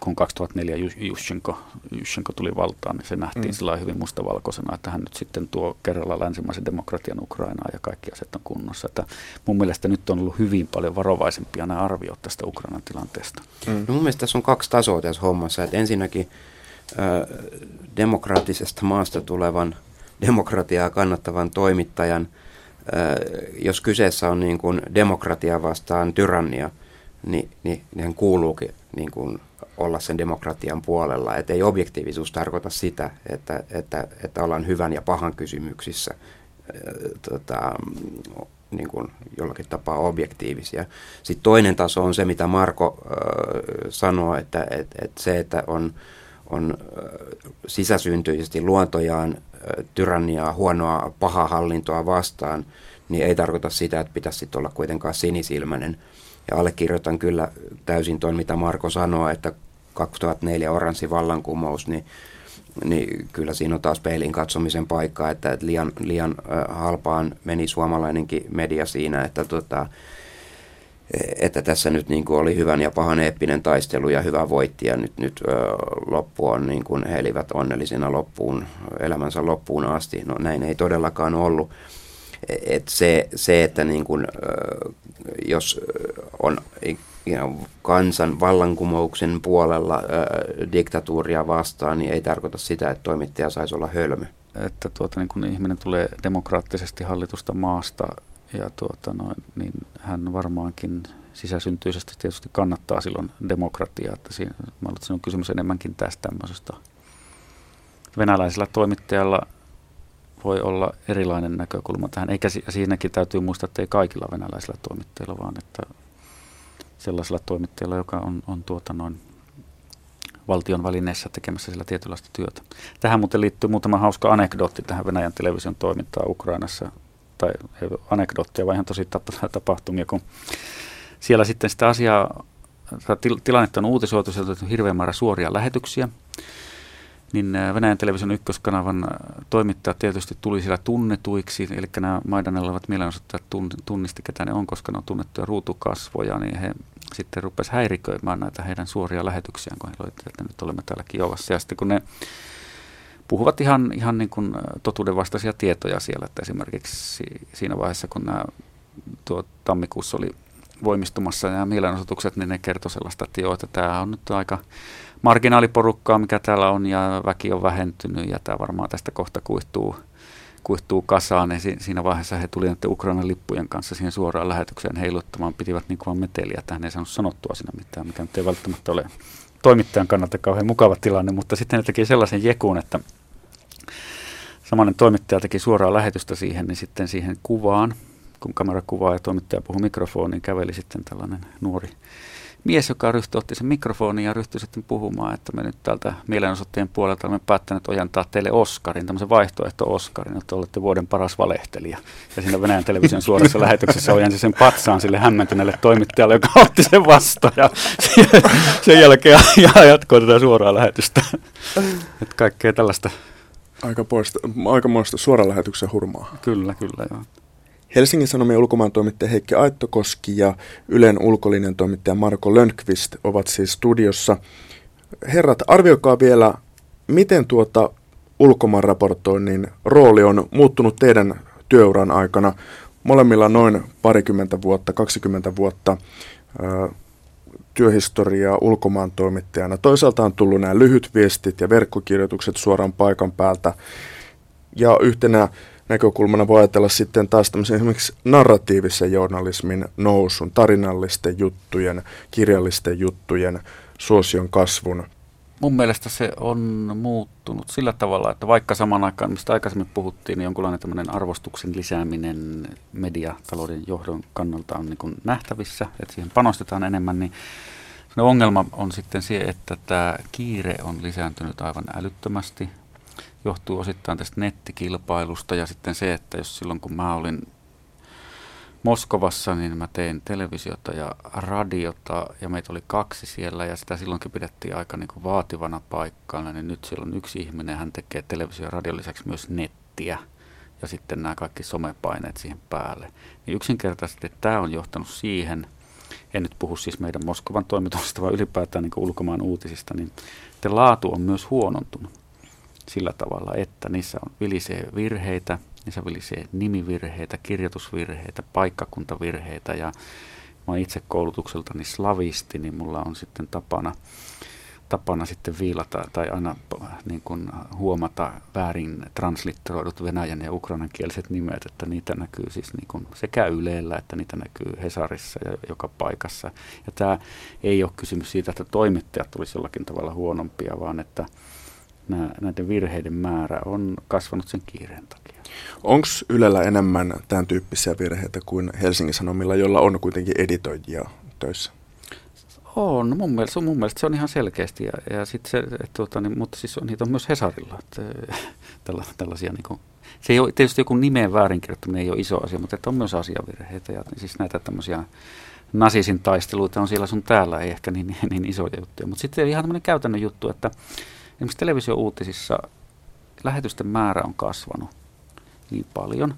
kun 2004 Jushchenko, Jushchenko tuli valtaan, niin se nähtiin mm. sillä hyvin mustavalkoisena, että hän nyt sitten tuo kerralla länsimaisen demokratian Ukrainaa ja kaikki asiat on kunnossa. Että mun mielestä nyt on ollut hyvin paljon varovaisempia nämä arviot tästä Ukrainan tilanteesta. Mm. No mun mielestä tässä on kaksi tasoa tässä hommassa. Että ensinnäkin äh, demokraattisesta maasta tulevan demokratiaa kannattavan toimittajan, äh, jos kyseessä on niin kuin demokratia vastaan tyrannia, niin, niin, niin hän kuuluukin niin kuin olla sen demokratian puolella. Että ei objektiivisuus tarkoita sitä, että, että, että ollaan hyvän ja pahan kysymyksissä tota, niin kuin jollakin tapaa objektiivisia. Sitten toinen taso on se, mitä Marko äh, sanoo, että et, et se, että on, on sisäsyntyisesti luontojaan tyranniaa, huonoa, pahaa hallintoa vastaan, niin ei tarkoita sitä, että pitäisi olla kuitenkaan sinisilmäinen. Ja allekirjoitan kyllä täysin tuon, mitä Marko sanoo, että 2004 oranssi vallankumous, niin, niin kyllä siinä on taas peilin katsomisen paikka, että, että liian, liian halpaan meni suomalainenkin media siinä, että tota, että tässä nyt niin kuin oli hyvän ja pahan eeppinen taistelu ja hyvä voitti ja nyt, nyt loppu on niin kuin he elivät onnellisina loppuun, elämänsä loppuun asti. No näin ei todellakaan ollut. Et se, se, että niin kuin, ö, jos on kansan vallankumouksen puolella diktatuuria vastaan, niin ei tarkoita sitä, että toimittaja saisi olla hölmö. Että tuota, niin kun ihminen tulee demokraattisesti hallitusta maasta, ja tuota, no, niin hän varmaankin sisäsyntyisesti tietysti kannattaa silloin demokratiaa. Että siinä, mä että siinä on kysymys enemmänkin tästä tämmöisestä. Venäläisellä toimittajalla voi olla erilainen näkökulma tähän, eikä siinäkin täytyy muistaa, että ei kaikilla venäläisillä toimittajilla, vaan että sellaisella toimittajalla, joka on, on tuota noin valtion välineessä tekemässä sillä tietynlaista työtä. Tähän muuten liittyy muutama hauska anekdootti tähän Venäjän television toimintaan Ukrainassa, tai anekdoottia, vaan ihan tosi tapahtumia, kun siellä sitten sitä asiaa, tilannetta on uutisoitu, sieltä on hirveän määrä suoria lähetyksiä, niin Venäjän television ykköskanavan toimittajat tietysti tuli siellä tunnetuiksi, eli nämä Maidanella olevat mielenosoittajat tunnisti, ketä ne on, koska ne on tunnettuja ruutukasvoja, niin he sitten rupesi häiriköimään näitä heidän suoria lähetyksiään, kun he olivat, että nyt olemme täällä Kiovassa. Ja sitten kun ne puhuvat ihan, ihan niin kuin totuudenvastaisia tietoja siellä, että esimerkiksi siinä vaiheessa, kun nämä tuo tammikuussa oli voimistumassa nämä mielenosoitukset, niin ne kertoi sellaista, että joo, että tämä on nyt aika marginaaliporukkaa, mikä täällä on, ja väki on vähentynyt, ja tämä varmaan tästä kohta kuihtuu, kuihtuu kasaan. Ja siinä vaiheessa he tulivat Ukrainan lippujen kanssa siihen suoraan lähetykseen heiluttamaan, pitivät niin kuin meteliä, että hän ei saanut sanottua siinä mitään, mikä nyt ei välttämättä ole toimittajan kannalta kauhean mukava tilanne, mutta sitten ne teki sellaisen jekuun, että samainen toimittaja teki suoraa lähetystä siihen, niin sitten siihen kuvaan, kun kamera kuvaa ja toimittaja puhui mikrofoniin, niin käveli sitten tällainen nuori mies, joka ryhtyi, otti sen mikrofonin ja ryhtyi sitten puhumaan, että me nyt täältä mielenosoittajien puolelta olemme päättäneet ojentaa teille Oscarin, tämmöisen vaihtoehto-Oscarin, että olette vuoden paras valehtelija. Ja siinä Venäjän television suorassa lähetyksessä ojensi sen patsaan sille hämmentyneelle toimittajalle, joka otti sen vastaan ja sen jälkeen jatkoi tätä suoraa lähetystä. Että kaikkea tällaista. Aika, poista, aika muista suoran lähetyksen hurmaa. Kyllä, kyllä joo. Helsingin Sanomien ulkomaan toimittaja Heikki Aittokoski ja Ylen ulkolinjan toimittaja Marko Lönkvist ovat siis studiossa. Herrat, arvioikaa vielä, miten tuota ulkomaan raportoinnin rooli on muuttunut teidän työuran aikana. Molemmilla noin parikymmentä vuotta, 20 vuotta työhistoriaa ulkomaan toimittajana. Toisaalta on tullut nämä lyhyt viestit ja verkkokirjoitukset suoraan paikan päältä. Ja yhtenä näkökulmana voi ajatella sitten taas tämmöisen esimerkiksi narratiivisen journalismin nousun, tarinallisten juttujen, kirjallisten juttujen suosion kasvun. mun mielestä se on muuttunut sillä tavalla, että vaikka samaan aikaan, mistä aikaisemmin puhuttiin, niin jonkunlainen tämmöinen arvostuksen lisääminen mediatalouden johdon kannalta on niin nähtävissä, että siihen panostetaan enemmän, niin ongelma on sitten se, että tämä kiire on lisääntynyt aivan älyttömästi. Johtuu osittain tästä nettikilpailusta ja sitten se, että jos silloin kun mä olin Moskovassa, niin mä tein televisiota ja radiota ja meitä oli kaksi siellä ja sitä silloinkin pidettiin aika niin kuin vaativana paikkana, niin nyt siellä on yksi ihminen, hän tekee televisio ja radion lisäksi myös nettiä ja sitten nämä kaikki somepaineet siihen päälle. Niin yksinkertaisesti tämä on johtanut siihen, en nyt puhu siis meidän Moskovan toimituksesta, vaan ylipäätään niin ulkomaan uutisista, niin laatu on myös huonontunut sillä tavalla, että niissä on vilisee virheitä, niissä vilisee nimivirheitä, kirjoitusvirheitä, paikkakuntavirheitä ja mä oon itse koulutukseltani slavisti, niin mulla on sitten tapana, tapana sitten viilata tai aina niin kuin huomata väärin translitteroidut venäjän ja ukrainankieliset nimet, että niitä näkyy siis niin kuin sekä Ylellä että niitä näkyy Hesarissa ja joka paikassa. Ja tämä ei ole kysymys siitä, että toimittajat tulisi jollakin tavalla huonompia, vaan että näiden virheiden määrä on kasvanut sen kiireen takia. Onko Ylellä enemmän tämän tyyppisiä virheitä kuin Helsingin Sanomilla, jolla on kuitenkin editoijia töissä? On, mun mielestä, mun mielestä se on ihan selkeästi, ja, ja sit se, et, tuota, niin, mutta siis on, niitä on myös Hesarilla, että, tälla, tällaisia niin kuin, se ei ole, tietysti joku nimeen väärinkirjoittaminen ei ole iso asia, mutta että on myös asiavirheitä, ja siis näitä tämmöisiä nasisin taisteluita on siellä sun täällä, ei ehkä niin, niin isoja juttuja, mutta sitten ihan tämmöinen käytännön juttu, että esimerkiksi televisio-uutisissa lähetysten määrä on kasvanut niin paljon,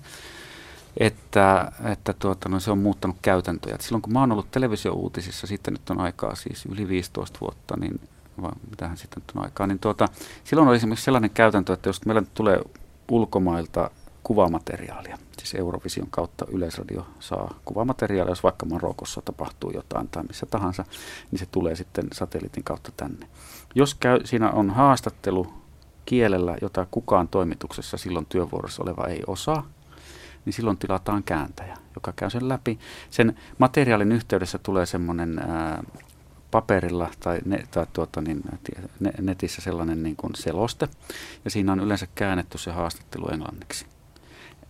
että, että tuota, no, se on muuttanut käytäntöjä. Et silloin kun mä oon ollut televisio-uutisissa, sitten nyt on aikaa siis yli 15 vuotta, niin vai mitähän sitten nyt on aikaa, niin tuota, silloin oli esimerkiksi sellainen käytäntö, että jos meillä tulee ulkomailta kuvamateriaalia, siis Eurovision kautta Yleisradio saa kuvamateriaalia, jos vaikka Marokossa tapahtuu jotain tai missä tahansa, niin se tulee sitten satelliitin kautta tänne. Jos käy, siinä on haastattelu kielellä, jota kukaan toimituksessa silloin työvuorossa oleva ei osaa, niin silloin tilataan kääntäjä, joka käy sen läpi. Sen materiaalin yhteydessä tulee semmoinen paperilla tai, ne, tai tuota, niin, netissä sellainen niin kuin seloste, ja siinä on yleensä käännetty se haastattelu englanniksi.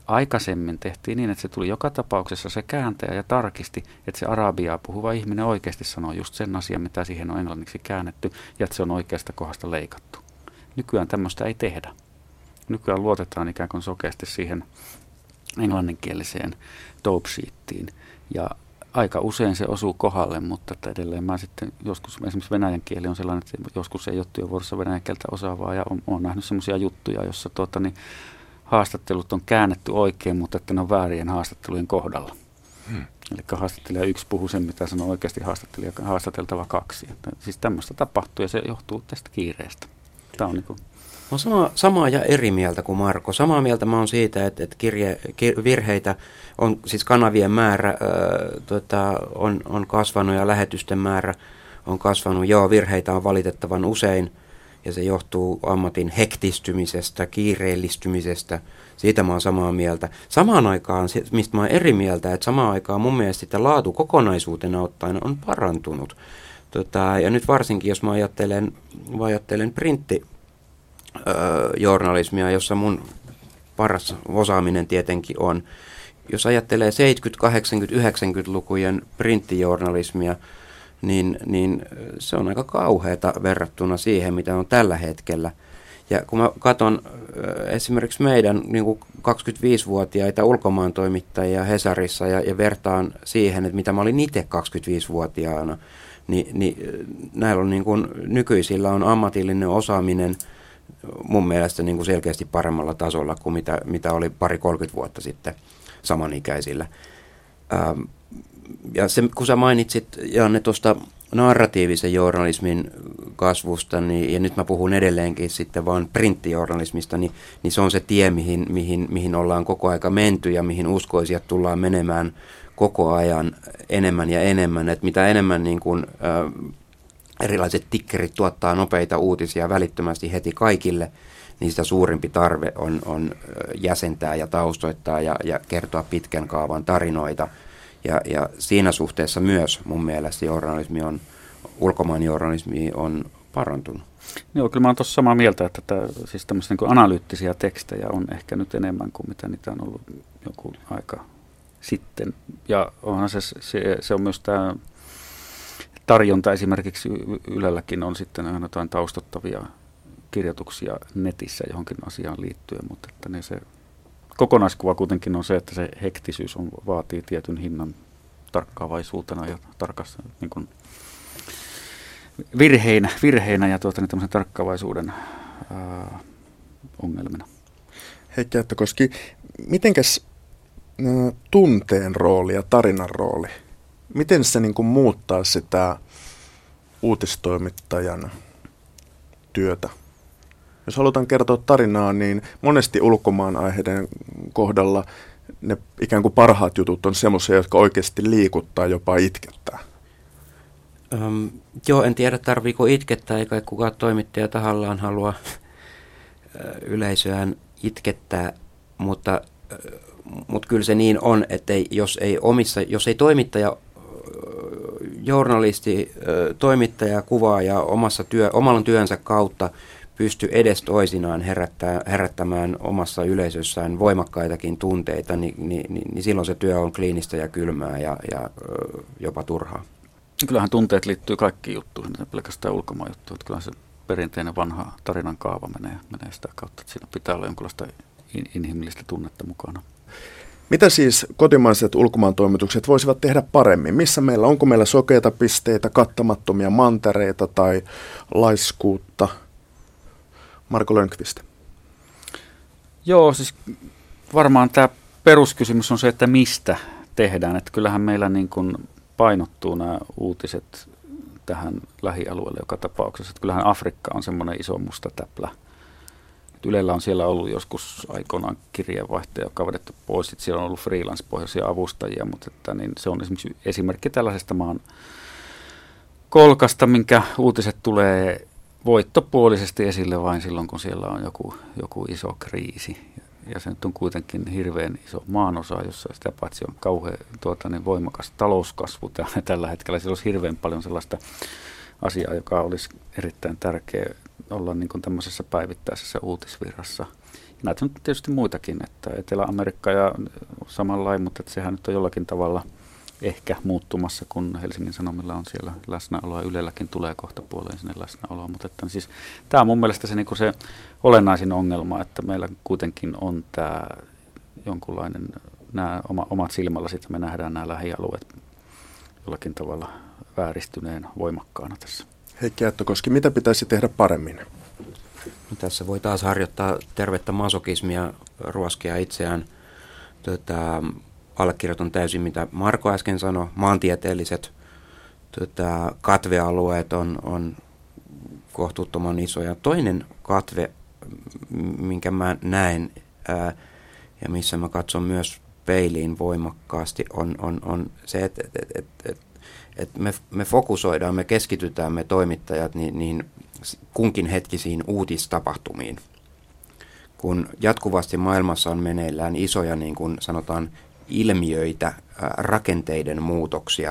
Aikaisemmin tehtiin niin, että se tuli joka tapauksessa se kääntäjä ja tarkisti, että se arabiaa puhuva ihminen oikeasti sanoo just sen asian, mitä siihen on englanniksi käännetty, ja että se on oikeasta kohdasta leikattu. Nykyään tämmöistä ei tehdä. Nykyään luotetaan ikään kuin sokeasti siihen englanninkieliseen dope. Ja aika usein se osuu kohdalle, mutta että edelleen mä sitten joskus, esimerkiksi venäjän kieli on sellainen, että joskus ei ole työvuorossa venäjän kieltä osaavaa ja on, on nähnyt sellaisia juttuja, jossa tuota, niin haastattelut on käännetty oikein, mutta että ne on väärien haastattelujen kohdalla. Hmm. Eli haastattelija yksi puhuu sen, mitä sanoo oikeasti haastattelija, haastateltava kaksi. Että siis tämmöistä tapahtuu ja se johtuu tästä kiireestä. Tämä on niin kuin Mä oon sama, samaa ja eri mieltä kuin Marko. Samaa mieltä mä oon siitä, että, että kirje, kir, virheitä on, siis kanavien määrä ää, tota, on, on kasvanut ja lähetysten määrä on kasvanut. Joo, virheitä on valitettavan usein ja se johtuu ammatin hektistymisestä, kiireellistymisestä. Siitä mä oon samaa mieltä. Samaan aikaan, mistä mä oon eri mieltä, että samaan aikaan mun mielestä sitä laatu kokonaisuutena ottaen on parantunut. Tota, ja nyt varsinkin, jos mä ajattelen, mä ajattelen printti, journalismia, jossa mun paras osaaminen tietenkin on. Jos ajattelee 70-, 80-, 90-lukujen printtijournalismia, niin, niin se on aika kauheata verrattuna siihen, mitä on tällä hetkellä. Ja kun mä katson esimerkiksi meidän niin kuin 25-vuotiaita ulkomaan toimittajia Hesarissa ja, ja vertaan siihen, että mitä mä olin itse 25-vuotiaana, niin, niin näillä on niin kuin, nykyisillä on ammatillinen osaaminen – mun mielestä niin kuin selkeästi paremmalla tasolla kuin mitä, mitä oli pari 30 vuotta sitten samanikäisillä. Ähm, ja se, kun sä mainitsit, Janne, tuosta narratiivisen journalismin kasvusta, niin, ja nyt mä puhun edelleenkin sitten vaan printtijournalismista, niin, niin se on se tie, mihin, mihin, mihin ollaan koko aika menty ja mihin uskoisia tullaan menemään koko ajan enemmän ja enemmän. että mitä enemmän niin kuin, äh, erilaiset tikkerit tuottaa nopeita uutisia välittömästi heti kaikille, niin sitä suurempi tarve on, on jäsentää ja taustoittaa ja, ja kertoa pitkän kaavan tarinoita. Ja, ja siinä suhteessa myös mun mielestä journalismi on, ulkomaan journalismi on parantunut. Joo, kyllä mä oon tuossa samaa mieltä, että tämä, siis tämmöisiä niin analyyttisiä tekstejä on ehkä nyt enemmän kuin mitä niitä on ollut joku aika sitten. Ja onhan se, se, se on myös tämä tarjonta esimerkiksi Ylelläkin on sitten jotain taustattavia kirjoituksia netissä johonkin asiaan liittyen, mutta että ne se kokonaiskuva kuitenkin on se, että se hektisyys on, vaatii tietyn hinnan tarkkaavaisuutena ja tarkassa niin kuin virheinä, virheinä ja tuota, niin tarkkaavaisuuden ää, ongelmina. Heikki koski mitenkäs ä, tunteen rooli ja tarinan rooli, miten se niin kuin muuttaa sitä uutistoimittajan työtä? Jos halutaan kertoa tarinaa, niin monesti ulkomaan aiheiden kohdalla ne ikään kuin parhaat jutut on semmoisia, jotka oikeasti liikuttaa, jopa itkettää. Um, joo, en tiedä tarviiko itkettää, eikä kukaan toimittaja tahallaan halua yleisöään itkettää, mutta, mutta kyllä se niin on, että ei, jos, ei omissa, jos ei toimittaja, journalisti, toimittaja, kuvaaja omassa työ, omalla työnsä kautta pysty edes toisinaan herättää, herättämään omassa yleisössään voimakkaitakin tunteita, niin, niin, niin, niin silloin se työ on kliinistä ja kylmää ja, ja jopa turhaa. Kyllähän tunteet liittyy kaikkiin juttuihin, pelkästään ulkomaan juttuja. Kyllähän se perinteinen vanha tarinan kaava menee, menee sitä kautta, että siinä pitää olla jonkinlaista in, inhimillistä tunnetta mukana. Mitä siis kotimaiset ulkomaan toimitukset voisivat tehdä paremmin? Missä meillä, onko meillä sokeita pisteitä, kattamattomia mantereita tai laiskuutta? Marko Lönkvist. Joo, siis varmaan tämä peruskysymys on se, että mistä tehdään. Että kyllähän meillä niin kuin painottuu nämä uutiset tähän lähialueelle joka tapauksessa. Että kyllähän Afrikka on semmoinen iso musta täplä. Ylellä on siellä ollut joskus aikoinaan kirjeenvaihtaja, joka on vedetty pois. Sitten siellä on ollut freelance-pohjaisia avustajia, mutta että, niin se on esimerkiksi esimerkki tällaisesta maan kolkasta, minkä uutiset tulee voittopuolisesti esille vain silloin, kun siellä on joku, joku iso kriisi. Ja se nyt on kuitenkin hirveän iso maanosa, jossa sitä paitsi on kauhean tuota, niin voimakas talouskasvu tällä hetkellä. Siellä olisi hirveän paljon sellaista asiaa, joka olisi erittäin tärkeä olla niin kuin tämmöisessä päivittäisessä uutisvirrassa. Ja näitä on tietysti muitakin, että Etelä-Amerikka ja samanlain, mutta että sehän nyt on jollakin tavalla – ehkä muuttumassa, kun Helsingin Sanomilla on siellä läsnäoloa. Ylelläkin tulee kohta puoleen sinne läsnäoloa. Mutta että, siis, tämä on mun mielestä se, niin se olennaisin ongelma, että meillä kuitenkin on tämä jonkunlainen, nämä oma, omat silmälasit, me nähdään nämä lähialueet jollakin tavalla vääristyneen voimakkaana tässä. Heikki Ättökoski, mitä pitäisi tehdä paremmin? No, tässä voi taas harjoittaa tervettä masokismia, ruoskea itseään. Tota, allekirjoitan täysin, mitä Marko äsken sanoi. Maantieteelliset tota, katvealueet on, on kohtuuttoman isoja. Toinen katve, minkä mä näen ää, ja missä mä katson myös peiliin voimakkaasti, on, on, on se, että et, et, et, et me, me fokusoidaan, me keskitytään, me toimittajat niin, niin kunkin hetkisiin uutistapahtumiin. Kun jatkuvasti maailmassa on meneillään isoja, niin kuin sanotaan, ilmiöitä, rakenteiden muutoksia.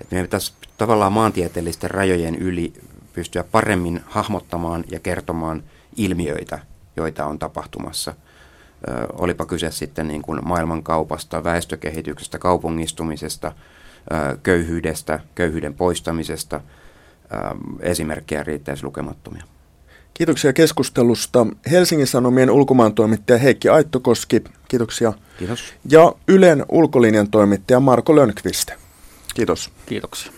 Että meidän pitäisi tavallaan maantieteellisten rajojen yli pystyä paremmin hahmottamaan ja kertomaan ilmiöitä, joita on tapahtumassa. Olipa kyse sitten niin kuin maailmankaupasta, väestökehityksestä, kaupungistumisesta, köyhyydestä, köyhyyden poistamisesta. Esimerkkejä riittäisi lukemattomia. Kiitoksia keskustelusta. Helsingin Sanomien ulkomaan toimittaja Heikki Aittokoski, kiitoksia. Kiitos. Ja Ylen ulkolinjan toimittaja Marko Lönkvist. Kiitos. Kiitoksia.